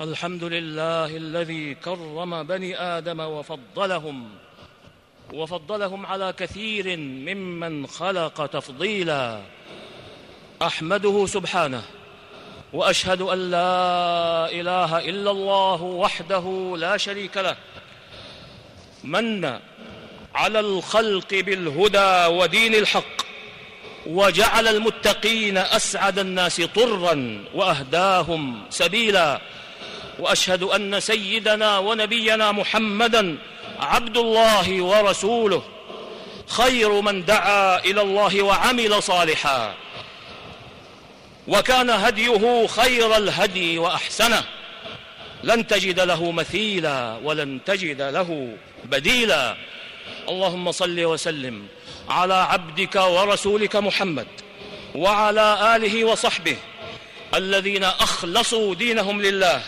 الحمد لله الذي كرم بني آدم وفضلهم وفضلهم على كثير ممن خلق تفضيلا. أحمده سبحانه وأشهد أن لا إله إلا الله وحده لا شريك له. من على الخلق بالهدى ودين الحق وجعل المتقين أسعد الناس طرا وأهداهم سبيلا. وأشهد أن سيدنا ونبينا محمدا عبد الله ورسوله خير من دعا إلى الله وعمل صالحا وكان هديه خير الهدي وأحسنه. لن تجد له مثيلا ولن تجد له بديلا. اللهم صل وسلم على عبدك ورسولك محمد وعلى آله وصحبه الذين أخلصوا دينهم لله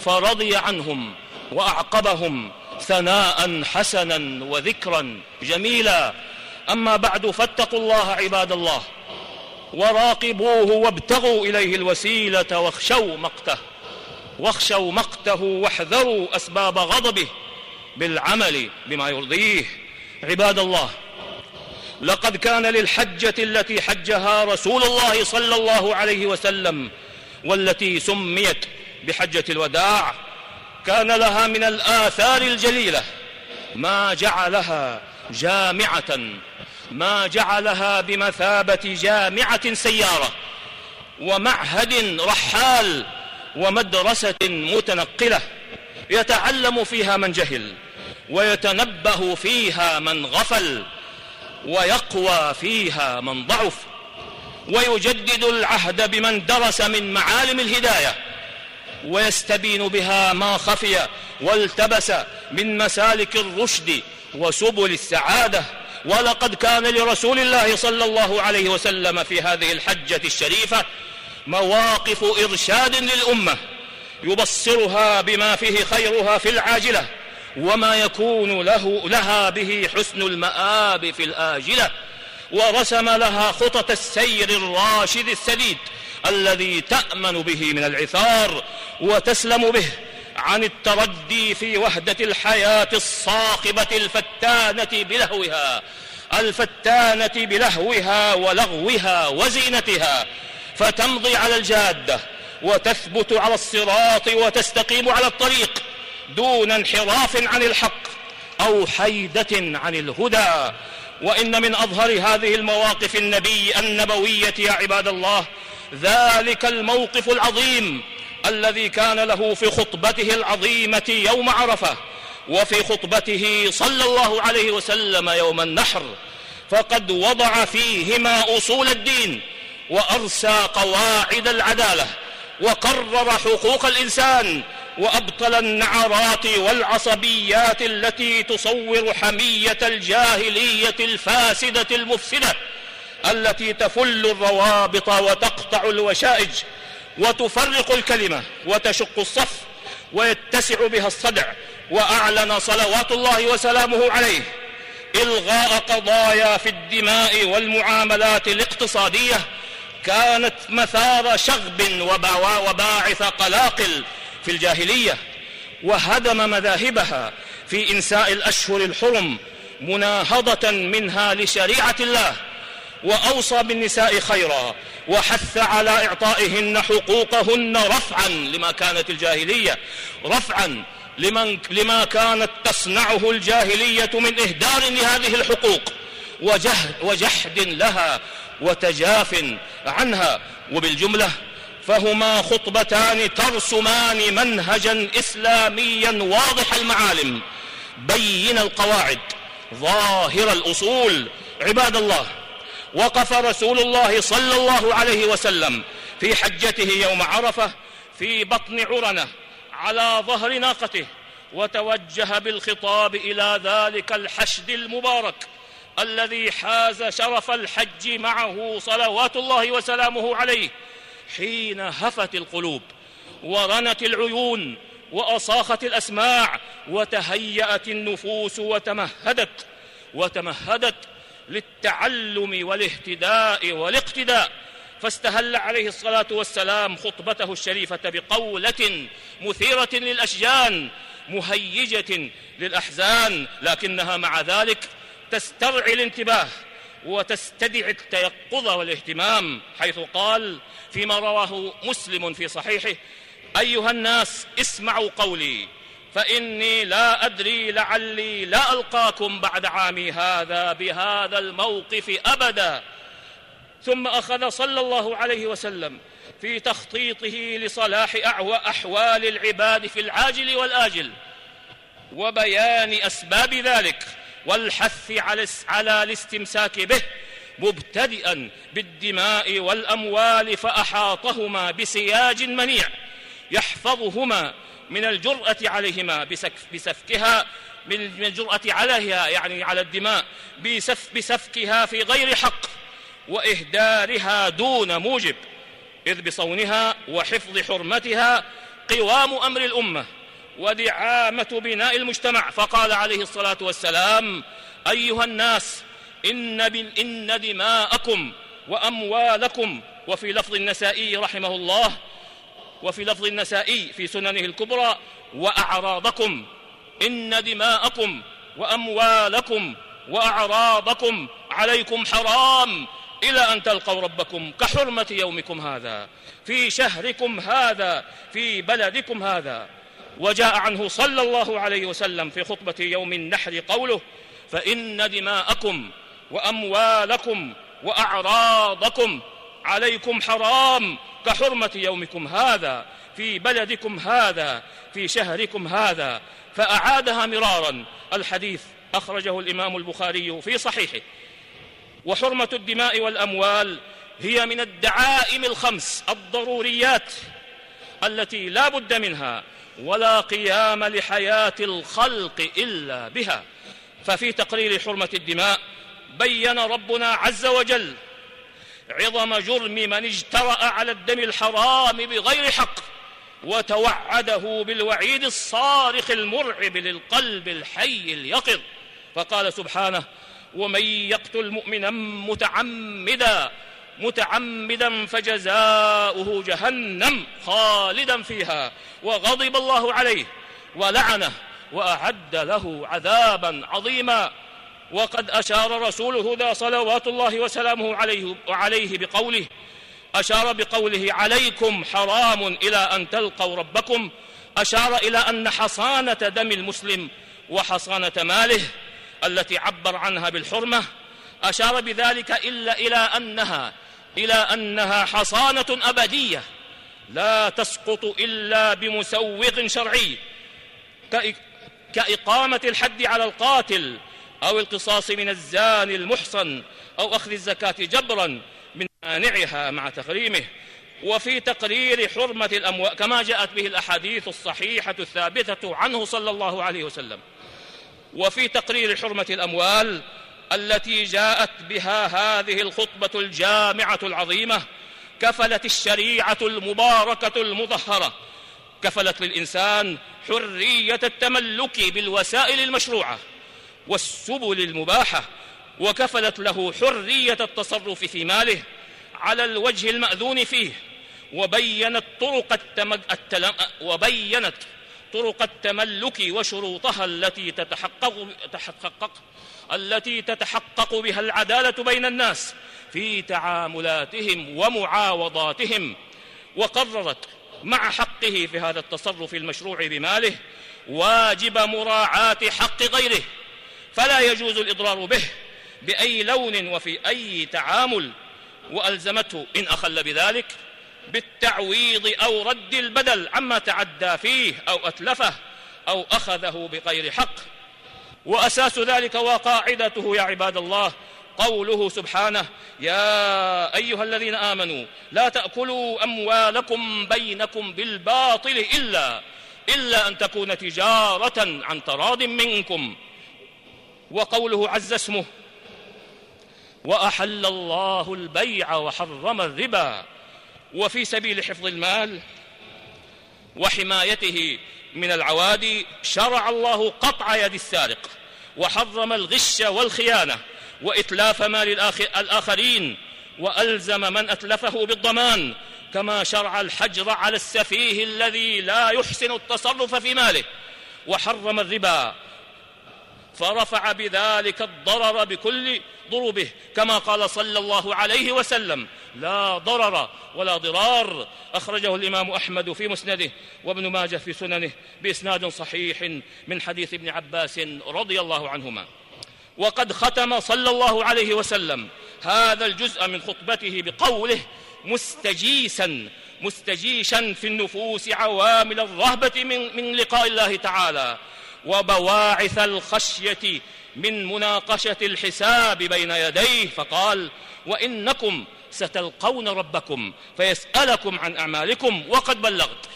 فرضي عنهم وأعقبهم ثناء حسنا وذكرا جميلا. أما بعد فاتقوا الله عباد الله وراقبوه وابتغوا إليه الوسيلة واخشوا مقته واخشوا مقته واحذروا أسباب غضبه بالعمل بما يرضيه. عباد الله لقد كان للحجة التي حجها رسول الله صلى الله عليه وسلم والتي سميت بحجة الوداع كان لها من الآثار الجليلة ما جعلها جامعة ما جعلها بمثابة جامعة سيارة ومعهد رحال ومدرسة متنقلة يتعلم فيها من جهل ويتنبه فيها من غفل ويقوى فيها من ضعف ويجدد العهد بمن درس من معالم الهداية. ويستبين بها ما خفي والتبس من مسالك الرشد وسبل السعادة. ولقد كان لرسول الله صلى الله عليه وسلم في هذه الحجة الشريفة مواقف إرشاد للأمة يبصرها بما فيه خيرها في العاجلة وما يكون له لها به حسن المآب في الآجلة. ورسم لها خطط السير الراشد السديد. الذي تأمن به من العثار وتسلم به عن التردي في وهدة الحياة الصاخبة الفتانة بلهوها الفتانة بلهوها ولغوها وزينتها. فتمضي على الجادة وتثبت على الصراط وتستقيم على الطريق دون انحراف عن الحق أو حيدة عن الهدى. وإن من أظهر هذه المواقف النبي النبوية يا عباد الله ذلك الموقف العظيم الذي كان له في خطبته العظيمة يوم عرفة وفي خطبته صلى الله عليه وسلم يوم النحر. فقد وضع فيهما أصول الدين وأرسى قواعد العدالة وقرر حقوق الإنسان وأبطل النعرات والعصبيات التي تصور حمية الجاهلية الفاسدة المفسدة. التي تفل الروابط وتقطع الوشائج وتفرق الكلمة وتشق الصف ويتسع بها الصدع وأعلن صلوات الله وسلامه عليه. إلغاء قضايا في الدماء والمعاملات الاقتصادية كانت مثار شغب وباعث قلاقل في الجاهلية وهدم مذاهبها في إنساء الأشهر الحرم مناهضة منها لشريعة الله. وأوصى بالنساء خيرا وحث على إعطائهن حقوقهن رفعا لما كانت الجاهلية رفعا لمن لما كانت تصنعه الجاهلية من إهدار لهذه الحقوق. وجهد وجحد لها وتجاف عنها. وبالجملة فهما خطبتان ترسمان منهجا إسلاميا واضح المعالم. بين القواعد ظاهر الأصول. عباد الله وقف رسول الله صلى الله عليه وسلم في حجته يوم عرفة في بطن عرنة على ظهر ناقته وتوجه بالخطاب إلى ذلك الحشد المبارك الذي حاز شرف الحج معه صلوات الله وسلامه عليه حين هفت القلوب ورنت العيون وأصاخت الأسماع وتهيأت النفوس وتمهدت وتمهدت للتعلم والاهتداء والاقتداء. فاستهل عليه الصلاة والسلام خطبته الشريفة بقولة مثيرة للأشجان مهيجة للأحزان لكنها مع ذلك تسترعي الانتباه وتستدعي التيقظ والاهتمام حيث قال فيما رواه مسلم في صحيحه أيها الناس اسمعوا قولي. فإني لا أدري لعلي لا ألقاكم بعد عامي هذا بهذا الموقف أبدا. ثم أخذ صلى الله عليه وسلم في تخطيطه لصلاح أحوال العباد في العاجل والآجل وبيان أسباب ذلك والحث على الاستمساك به مبتدئا بالدماء والأموال فأحاطهما بسياج منيع يحفظهما من الجرأة عليهما بسفكها من الجرأة عليها يعني على الدماء بسف بسفكها في غير حق وإهدارها دون موجب إذ بصونها وحفظ حرمتها قوام أمر الأمة ودعامة بناء المجتمع. فقال عليه الصلاة والسلام أيها الناس إن, إن دماءكم وأموالكم وفي لفظ النسائي رحمه الله وفي لفظ النسائي في سننه الكبرى وأعراضكم إن دماءكم وأموالكم وأعراضكم عليكم حرام إلى أن تلقوا ربكم كحرمة يومكم هذا في شهركم هذا في بلدكم هذا. وجاء عنه صلى الله عليه وسلم في خطبة يوم النحر قوله فإن دماءكم وأموالكم وأعراضكم عليكم حرام كحرمة يومكم هذا في بلدكم هذا في شهركم هذا. فأعادها مرارا. الحديث أخرجه الإمام البخاري في صحيحه. وحرمة الدماء والأموال هي من الدعائم الخمس الضروريات التي لا بد منها ولا قيام لحياة الخلق إلا بها. ففي تقرير حرمة الدماء بين ربنا عز وجل عظم جرم من اجترأ على الدم الحرام بغير حق وتوعده بالوعيد الصارخ المرعب للقلب الحي اليقظ. فقال سبحانه ومن يقتل مؤمنا متعمدا متعمدا فجزاؤه جهنم خالدا فيها وغضب الله عليه ولعنه وأعد له عذابا عظيما. وقد أشار رسوله ذا صلوات الله وسلامه عليه وعليه بقوله أشار بقوله عليكم حرام إلى أن تلقوا ربكم أشار إلى أن حصانة دم المسلم وحصانة ماله التي عبر عنها بالحرمة أشار بذلك إلا إلى أنها إلى أنها حصانة أبدية لا تسقط إلا بمسوغ شرعي كإقامة الحد على القاتل أو القصاص من الزاني المحصن أو أخذ الزكاة جبرا من مانعها مع تغريمه وفي تقرير حرمة الأموال كما جاءت به الأحاديث الصحيحة الثابتة عنه صلى الله عليه وسلم. وفي تقرير حرمة الأموال التي جاءت بها هذه الخطبة الجامعة العظيمة كفلت الشريعة المباركة المطهره كفلت للإنسان حرية التملك بالوسائل المشروعة. والسبل المباحة وكفلت له حرية التصرف في ماله على الوجه المأذون فيه وبينت طرق التمج... التلم... وبينت طرق التملك وشروطها التي تتحقق تحقق التي تتحقق بها العدالة بين الناس في تعاملاتهم ومعاوضاتهم وقررت مع حقه في هذا التصرف المشروع بماله واجب مراعاة حق غيره. فلا يجوز الإضرار به بأي لون وفي أي تعامل وألزمته إن أخل بذلك بالتعويض أو رد البدل عما تعدى فيه أو أتلفه أو أخذه بغير حق. وأساس ذلك وقاعدته يا عباد الله قوله سبحانه يا أيها الذين آمنوا لا تأكلوا أموالكم بينكم بالباطل إلا إلا أن تكون تجارة عن تراض منكم. وقوله عز اسمه وأحل الله البيع وحرم الربا وفي سبيل حفظ المال وحمايته من العوادي شرع الله قطع يد السارق وحرم الغش والخيانة وإتلاف مال الآخرين وألزم من أتلفه بالضمان كما شرع الحجر على السفيه الذي لا يحسن التصرف في ماله وحرم الربا فرفع بذلك الضرر بكل ضربه كما قال صلى الله عليه وسلم لا ضرر ولا ضرار. أخرجه الإمام أحمد في مسنده وابن ماجه في سننه بإسناد صحيح من حديث ابن عباس رضي الله عنهما. وقد ختم صلى الله عليه وسلم هذا الجزء من خطبته بقوله مستجيسا مستجيشا في النفوس عوامل الرهبة من, من لقاء الله تعالى. وبواعث الخشية من مناقشة الحساب بين يديه فقال وإنكم ستلقون ربكم فيسألكم عن أعمالكم وقد بلغت.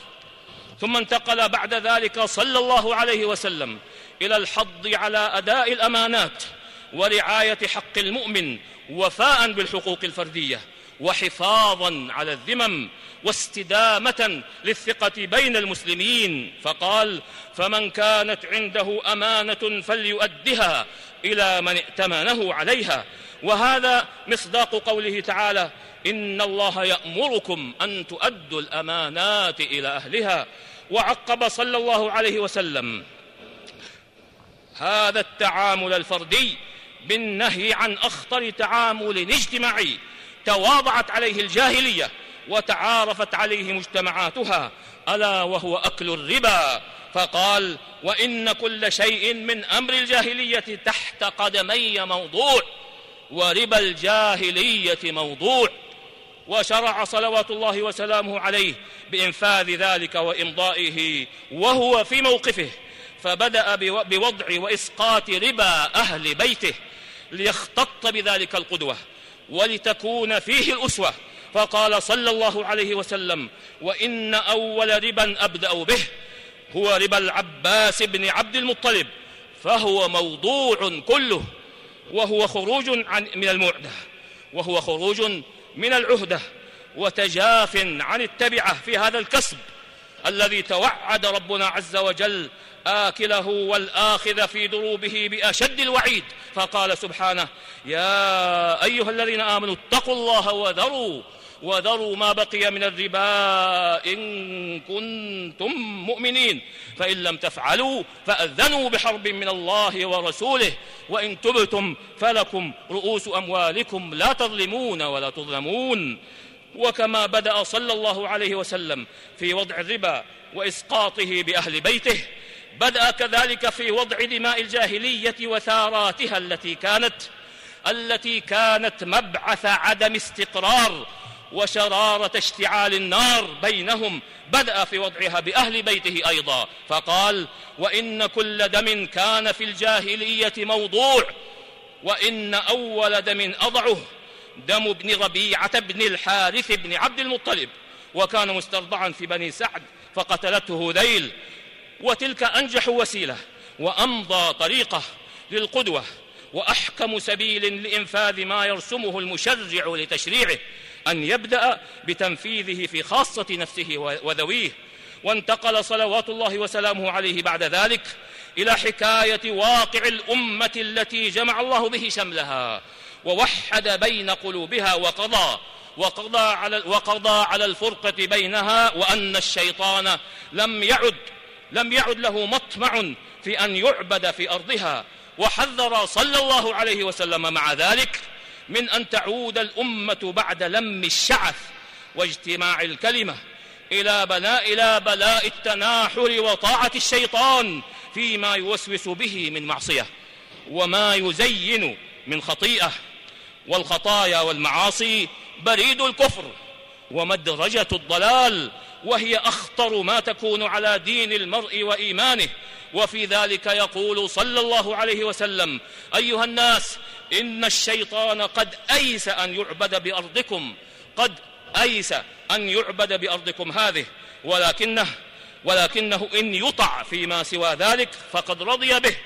ثم انتقل بعد ذلك صلى الله عليه وسلم إلى الحض على أداء الأمانات ورعاية حق المؤمن وفاء بالحقوق الفردية. وحفاظا على الذمم واستدامة للثقة بين المسلمين. فقال فمن كانت عنده أمانة فليؤدها إلى من ائتمنه عليها وهذا مصداق قوله تعالى إن الله يأمركم أن تؤدوا الأمانات إلى أهلها وعقب صلى الله عليه وسلم هذا التعامل الفردي بالنهي عن أخطر تعامل اجتماعي تواضعت عليه الجاهلية وتعارفت عليه مجتمعاتها ألا وهو أكل الربا؟ فقال وإن كل شيء من أمر الجاهلية تحت قدمي موضوع وربا الجاهلية موضوع. وشرع صلوات الله وسلامه عليه بإنفاذ ذلك وإمضائه وهو في موقفه فبدأ بوضع وإسقاط ربا أهل بيته ليختط بذلك القدوة. ولتكون فيه الأسوة. فقال صلى الله عليه وسلم وإن أول ربا أبدأ به هو ربا العباس بن عبد المطلب فهو موضوع كله وهو خروج عن من المعدة وهو خروج من العهدة وتجاف عن التبعة في هذا الكسب. الذي توعد ربنا عز وجل آكله والآخذ في دروبه بأشد الوعيد. فقال سبحانه يا أيها الذين آمنوا اتقوا الله وذروا وذروا ما بقي من الربا إن كنتم مؤمنين. فإن لم تفعلوا فأذنوا بحرب من الله ورسوله وإن تبتم فلكم رؤوس أموالكم لا تظلمون ولا تظلمون. وكما بدأ صلى الله عليه وسلم في وضع الربا وإسقاطه بأهل بيته بدأ كذلك في وضع دماء الجاهلية وثاراتها التي كانت التي كانت مبعث عدم استقرار وشرارة اشتعال النار بينهم بدأ في وضعها بأهل بيته أيضا. فقال وإن كل دم كان في الجاهلية موضوع وإن أول دم أضعه دم ابن ربيعة بن الحارث بن عبد المطلب وكان مسترضعا في بني سعد فقتلته ذيل وتلك أنجح وسيلة وأمضى طريقة للقدوة وأحكم سبيل لإنفاذ ما يرسمه المشرع لتشريعه أن يبدأ بتنفيذه في خاصة نفسه وذويه وانتقل صلوات الله وسلامه عليه بعد ذلك إلى حكاية واقع الأمة التي جمع الله به شملها. ووحد بين قلوبها وقضى وقضى على, وقضى على الفرقة بينها وأن الشيطان لم يعد لم يعد له مطمع في أن يعبد في أرضها. وحذر صلى الله عليه وسلم مع ذلك من أن تعود الأمة بعد لم الشعث واجتماع الكلمة إلى بلاء إلى بلاء التناحر وطاعة الشيطان فيما يوسوس به من معصية وما يزين من خطيئة. والخطايا والمعاصي بريد الكفر ومدرجة الضلال وهي أخطر ما تكون على دين المرء وإيمانه. وفي ذلك يقول صلى الله عليه وسلم أيها الناس إن الشيطان قد أيس أن يعبد بأرضكم قد أيس أن يعبد بأرضكم هذه ولكنه ولكنه إن يطع فيما سوى ذلك فقد رضي به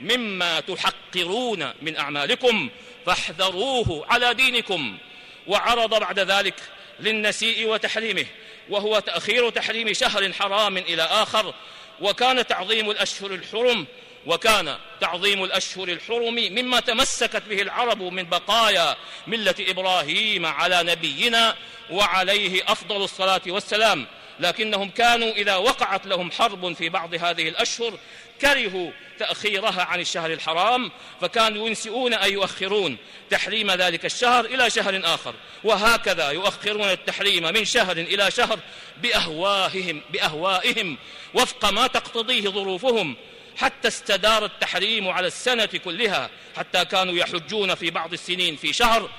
مما تحقرون من أعمالكم فاحذروه على دينكم. وعرض بعد ذلك للنسيء وتحريمه وهو تأخير تحريم شهر حرام إلى آخر. وكان تعظيم الأشهر الحرم وكان تعظيم الأشهر الحرم مما تمسكت به العرب من بقايا ملة إبراهيم على نبينا وعليه أفضل الصلاة والسلام. لكنهم كانوا إذا وقعت لهم حرب في بعض هذه الأشهر كرهوا تأخيرها عن الشهر الحرام فكانوا ينسئون أي يؤخرون تحريم ذلك الشهر إلى شهر آخر. وهكذا يؤخرون التحريم من شهر إلى شهر بأهواههم, بأهوائهم وفق ما تقتضيه ظروفهم حتى استدار التحريم على السنة كلها حتى كانوا يحجون في بعض السنين في شهر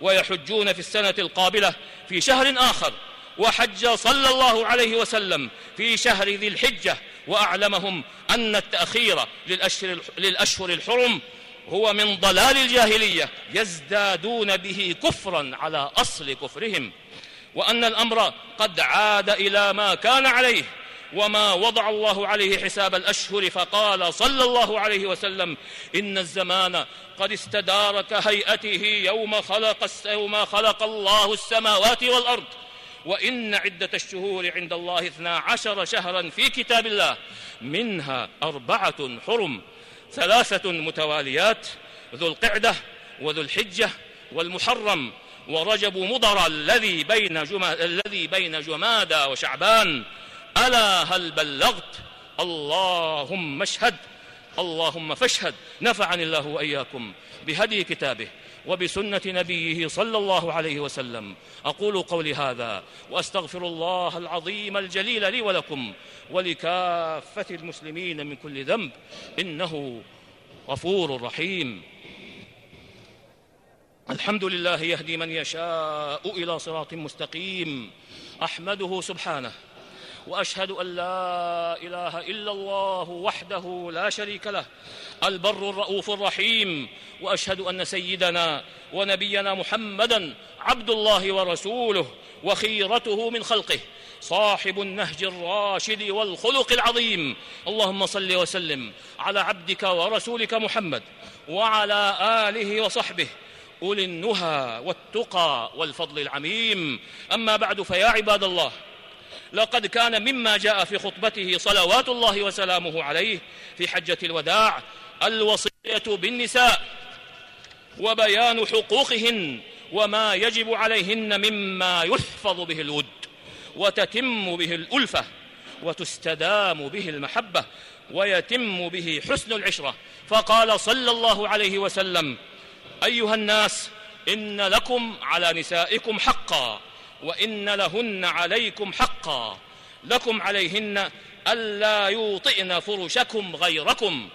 ويحجون في السنة القابلة في شهر آخر. وحج صلى الله عليه وسلم في شهر ذي الحجة وأعلمهم أن التأخير للأشهر, الحرم هو من ضلال الجاهلية يزدادون به كفرا على أصل كفرهم وأن الأمر قد عاد إلى ما كان عليه وما وضع الله عليه حساب الأشهر فقال صلى الله عليه وسلم إن الزمان قد استدار كهيئته يوم خلق, يوم خلق الله السماوات والأرض وإن عدة الشهور عند الله اثنا عشر شهرا في كتاب الله منها أربعة حرم ثلاثة متواليات ذو القعدة وذو الحجة والمحرم. ورجب مضر الذي بين الذي بين جمادى وشعبان. ألا هل بلغت؟ اللهم اشهد. اللهم فاشهد نفعني الله وإياكم بهدي كتابه وبسنة نبيه صلى الله عليه وسلم. أقول قولي هذا وأستغفر الله العظيم الجليل لي ولكم ولكافة المسلمين من كل ذنب إنه غفور رحيم. الحمد لله يهدي من يشاء إلى صراط مستقيم. أحمده سبحانه وأشهد أن لا إله إلا الله وحده لا شريك له البر الرؤوف الرحيم. وأشهد أن سيدنا ونبينا محمدا عبد الله ورسوله وخيرته من خلقه صاحب النهج الراشد والخلق العظيم. اللهم صل وسلم على عبدك ورسولك محمد وعلى آله وصحبه. أولي النهى والتقى والفضل العميم. أما بعد فيا عباد الله لقد كان مما جاء في خطبته صلوات الله وسلامه عليه في حجة الوداع الوصية بالنساء وبيان حقوقهن وما يجب عليهن مما يحفظ به الود وتتم به الألفة وتستدام به المحبة ويتم به حسن العشرة. فقال صلى الله عليه وسلم أيها الناس إن لكم على نسائكم حقا. وإن لهن عليكم حقا. لكم عليهن ألا يوطئن فرشكم غيركم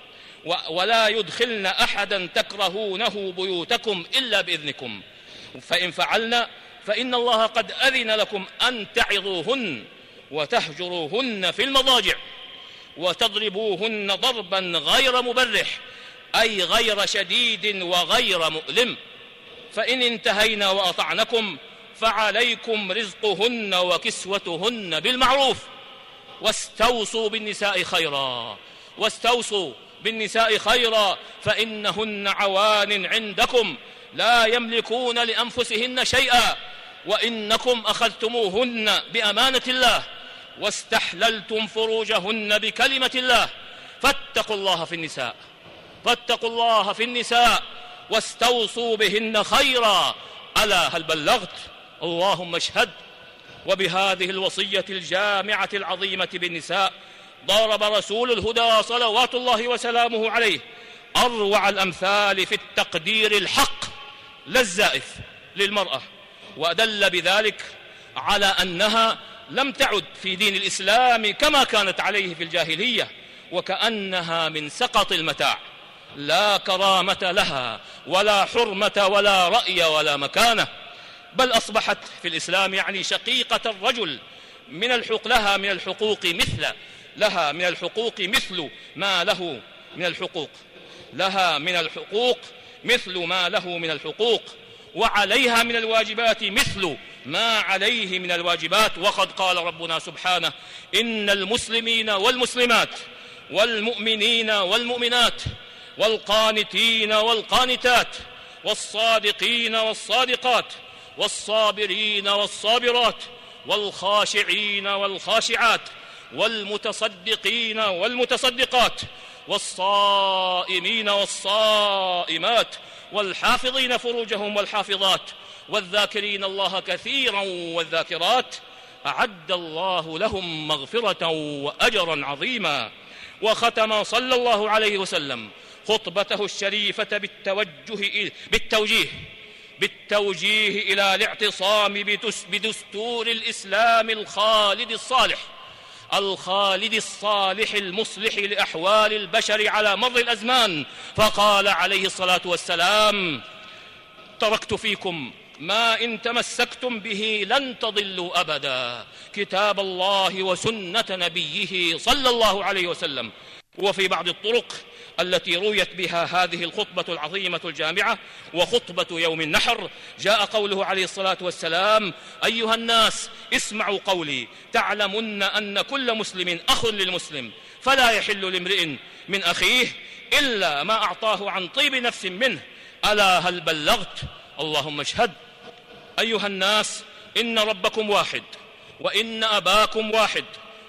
ولا يدخلن أحدا تكرهونه بيوتكم إلا بإذنكم. فإن فعلن فإن الله قد أذن لكم أن تعظوهن وتهجروهن في المضاجع وتضربوهن ضربا غير مبرح أي غير شديد وغير مؤلم. فإن انتهينا وأطعنكم فعليكم رزقهن وكسوتهن بالمعروف. واستوصوا بالنساء خيرا. واستوصوا بالنساء خيرا. فإنهن عوان عندكم. لا يملكون لأنفسهن شيئا. وإنكم أخذتموهن بأمانة الله. واستحللتم فروجهن بكلمة الله. فاتقوا الله في النساء. فاتقوا الله في النساء. واستوصوا بهن خيرا. ألا هل بلغت؟ اللهم اشهد وبهذه الوصية الجامعة العظيمة بالنساء ضرب رسول الهدى صلوات الله وسلامه عليه أروع الأمثال في التقدير الحق لا الزائف للمرأة وأدل بذلك على أنها لم تعد في دين الإسلام كما كانت عليه في الجاهلية وكأنها من سقط المتاع. لا كرامة لها ولا حرمة ولا رأي ولا مكانة. بل أصبحت في الإسلام يعني شقيقة الرجل. من الحق لها من الحقوق مثل لها من الحقوق مثل ما له من الحقوق. لها من الحقوق مثل ما له من الحقوق. وعليها من الواجبات مثل ما عليه من الواجبات. وقد قال ربنا سبحانه إن المسلمين والمسلمات والمؤمنين والمؤمنات والقانتين والقانتات والصادقين والصادقات والصابرين والصابرات والخاشعين والخاشعات والمتصدقين والمتصدقات والصائمين والصائمات والحافظين فروجهم والحافظات والذاكرين الله كثيرا والذاكرات أعد الله لهم مغفرة واجرا عظيما. وختم صلى الله عليه وسلم خطبته الشريفة بالتوجه بالتوجيه بالتوجيه إلى الاعتصام بدستور الإسلام الخالد الصالح. الخالد الصالح المصلح لأحوال البشر على مر الأزمان. فقال عليه الصلاة والسلام تركت فيكم ما إن تمسكتم به لن تضلوا أبدا. كتاب الله وسنة نبيه صلى الله عليه وسلم. وفي بعض الطرق التي رويت بها هذه الخطبة العظيمة الجامعة وخطبة يوم النحر جاء قوله عليه الصلاة والسلام أيها الناس اسمعوا قولي تعلمن أن كل مسلم أخ للمسلم فلا يحل لامرئ من أخيه إلا ما أعطاه عن طيب نفس منه. ألا هل بلغت؟ اللهم اشهد. أيها الناس إن ربكم واحد وإن أباكم واحد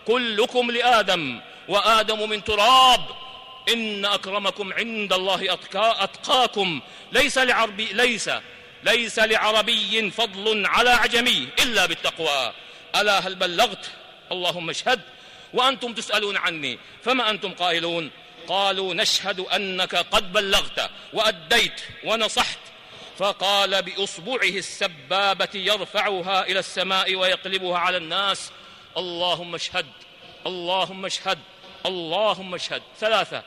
كلكم لآدم وآدم من تراب. إن أكرمكم عند الله أتقى أتقاكم. ليس لعربي ليس ليس لعربي فضل على عجمي إلا بالتقوى. ألا هل بلغت؟ اللهم اشهد. وأنتم تسألون عني فما أنتم قائلون؟ قالوا نشهد أنك قد بلغت وأديت ونصحت. فقال بإصبعه السبابة يرفعها إلى السماء ويقلبها على الناس. اللهم اشهد اللهم اشهد اللهم اشهد. ثلاثة.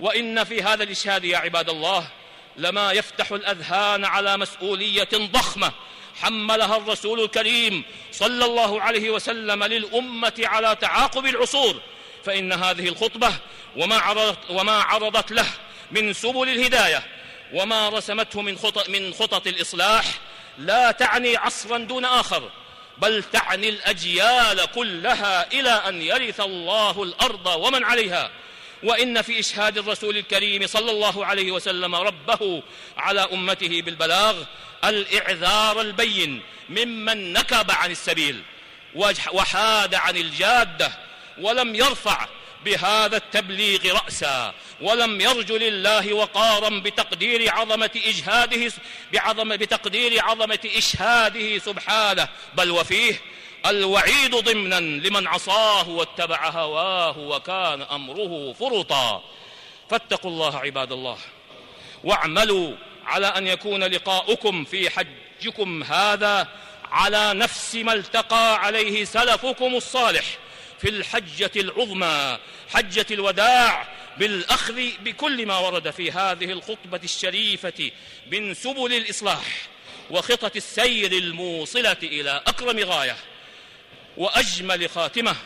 وإن في هذا الإشهاد يا عباد الله لما يفتح الأذهان على مسؤولية ضخمة حملها الرسول الكريم صلى الله عليه وسلم للأمة على تعاقب العصور. فإن هذه الخطبة وما عرضت, وما عرضت له من سبل الهداية وما رسمته من خطط, من خطط الإصلاح لا تعني عصرا دون آخر بل تعني الأجيال كلها إلى أن يرث الله الأرض ومن عليها. وإن في إشهاد الرسول الكريم صلى الله عليه وسلم ربه على أمته بالبلاغ الإعذار البين ممن نكب عن السبيل وحاد عن الجادة ولم يرفع بهذا التبليغ رأسا ولم يرج لله وقارا بتقدير عظمة إجهاده بعظم بتقدير عظمة إشهاده سبحانه بل وفيه الوعيد ضمنا لمن عصاه واتبع هواه وكان أمره فرطا. فاتقوا الله عباد الله واعملوا على أن يكون لقاؤكم في حجكم هذا على نفس ما التقى عليه سلفكم الصالح في الحجة العظمى حجة الوداع بالأخذ بكل ما ورد في هذه الخطبة الشريفة من سبل الإصلاح وخطط السير الموصلة إلى أكرم غاية. وأجمل خاتمة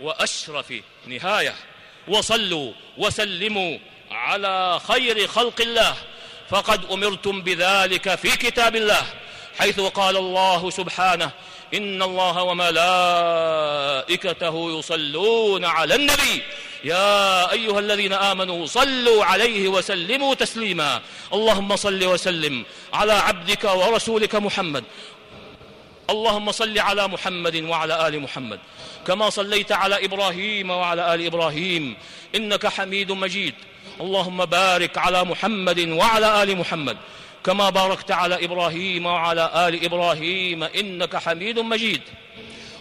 وأشرف نهاية. وصلوا وسلموا على خير خلق الله. فقد أمرتم بذلك في كتاب الله حيث قال الله سبحانه إن الله وملائكته يصلون على النبي. يا أيها الذين آمنوا صلوا عليه وسلموا تسليما. اللهم صل وسلم على عبدك ورسولك محمد اللهم صل على محمد وعلى آل محمد كما صليت على إبراهيم وعلى آل إبراهيم إنك حميد مجيد. اللهم بارك على محمد وعلى آل محمد كما باركت على إبراهيم وعلى آل إبراهيم إنك حميد مجيد.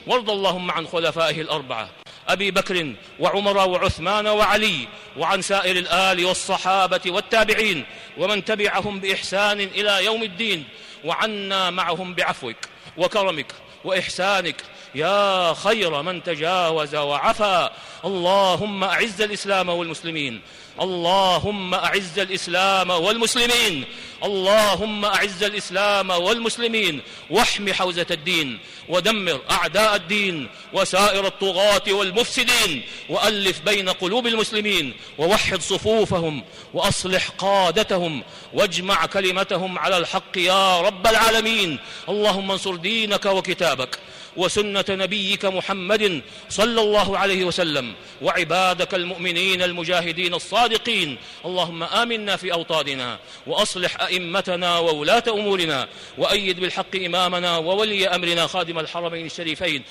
وارض اللهم عن خلفائه الأربعة أبي بكر وعمر وعثمان وعلي وعن سائر الآل والصحابة والتابعين ومن تبعهم بإحسان إلى يوم الدين وعنا معهم بعفوك. وكرمك وإحسانك. يا خير من تجاوز وعفى اللهم أعز الإسلام والمسلمين. اللهم أعز الإسلام والمسلمين. اللهم أعز الإسلام والمسلمين. واحم حوزة الدين. ودمر أعداء الدين. وسائر الطغاة والمفسدين. وألف بين قلوب المسلمين. ووحد صفوفهم. وأصلح قادتهم. واجمع كلمتهم على الحق يا رب العالمين. اللهم انصر دينك وكتابك. وسنة نبيك محمد صلى الله عليه وسلم وعبادك المؤمنين المجاهدين الصادقين. اللهم آمنا في أوطاننا وأصلح أئمتنا وولاة أمورنا وأيد بالحق إمامنا وولي أمرنا خادم الحرمين الشريفين.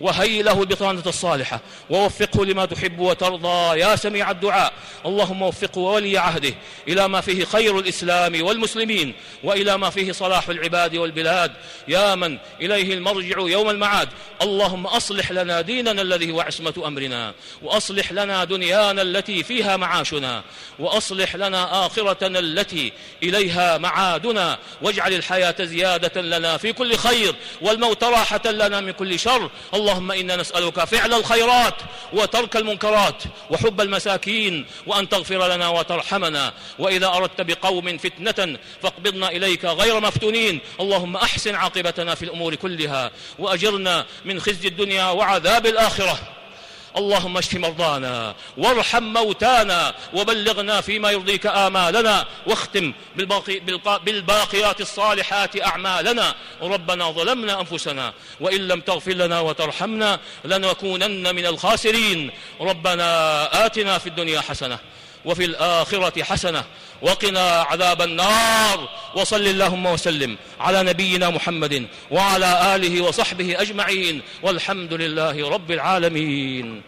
وهيئ له البطانة الصالحة. ووفقه لما تحب وترضى. يا سميع الدعاء. اللهم وفقه وولي عهده إلى ما فيه خير الإسلام والمسلمين وإلى ما فيه صلاح العباد والبلاد. يا من إليه المرجع يوم المعاد. اللهم أصلح لنا ديننا الذي هو عصمة أمرنا. وأصلح لنا دنيانا التي فيها معاشنا. وأصلح لنا آخرتنا التي إليها معادنا. واجعل الحياة زيادة لنا في كل خير. والموت راحة لنا من كل شر. اللهم إنا نسألك فعل الخيرات وترك المنكرات وحب المساكين وأن تغفر لنا وترحمنا. وإذا أردت بقوم فتنة فاقبضنا إليك غير مفتونين. اللهم أحسن عاقبتنا في الأمور كلها وأجرنا من خزي الدنيا وعذاب الآخرة. اللهم اشف مرضانا وارحم موتانا وبلغنا فيما يرضيك آمالنا واختم بالباقي بالباقيات الصالحات أعمالنا. ربنا ظلمنا أنفسنا وإن لم تغفر لنا وترحمنا لنكونن من الخاسرين. ربنا آتنا في الدنيا حسنة وفي الآخرة حسنة. وقنا عذاب النار. وصل اللهم وسلم على نبينا محمد وعلى آله وصحبه أجمعين. والحمد لله رب العالمين.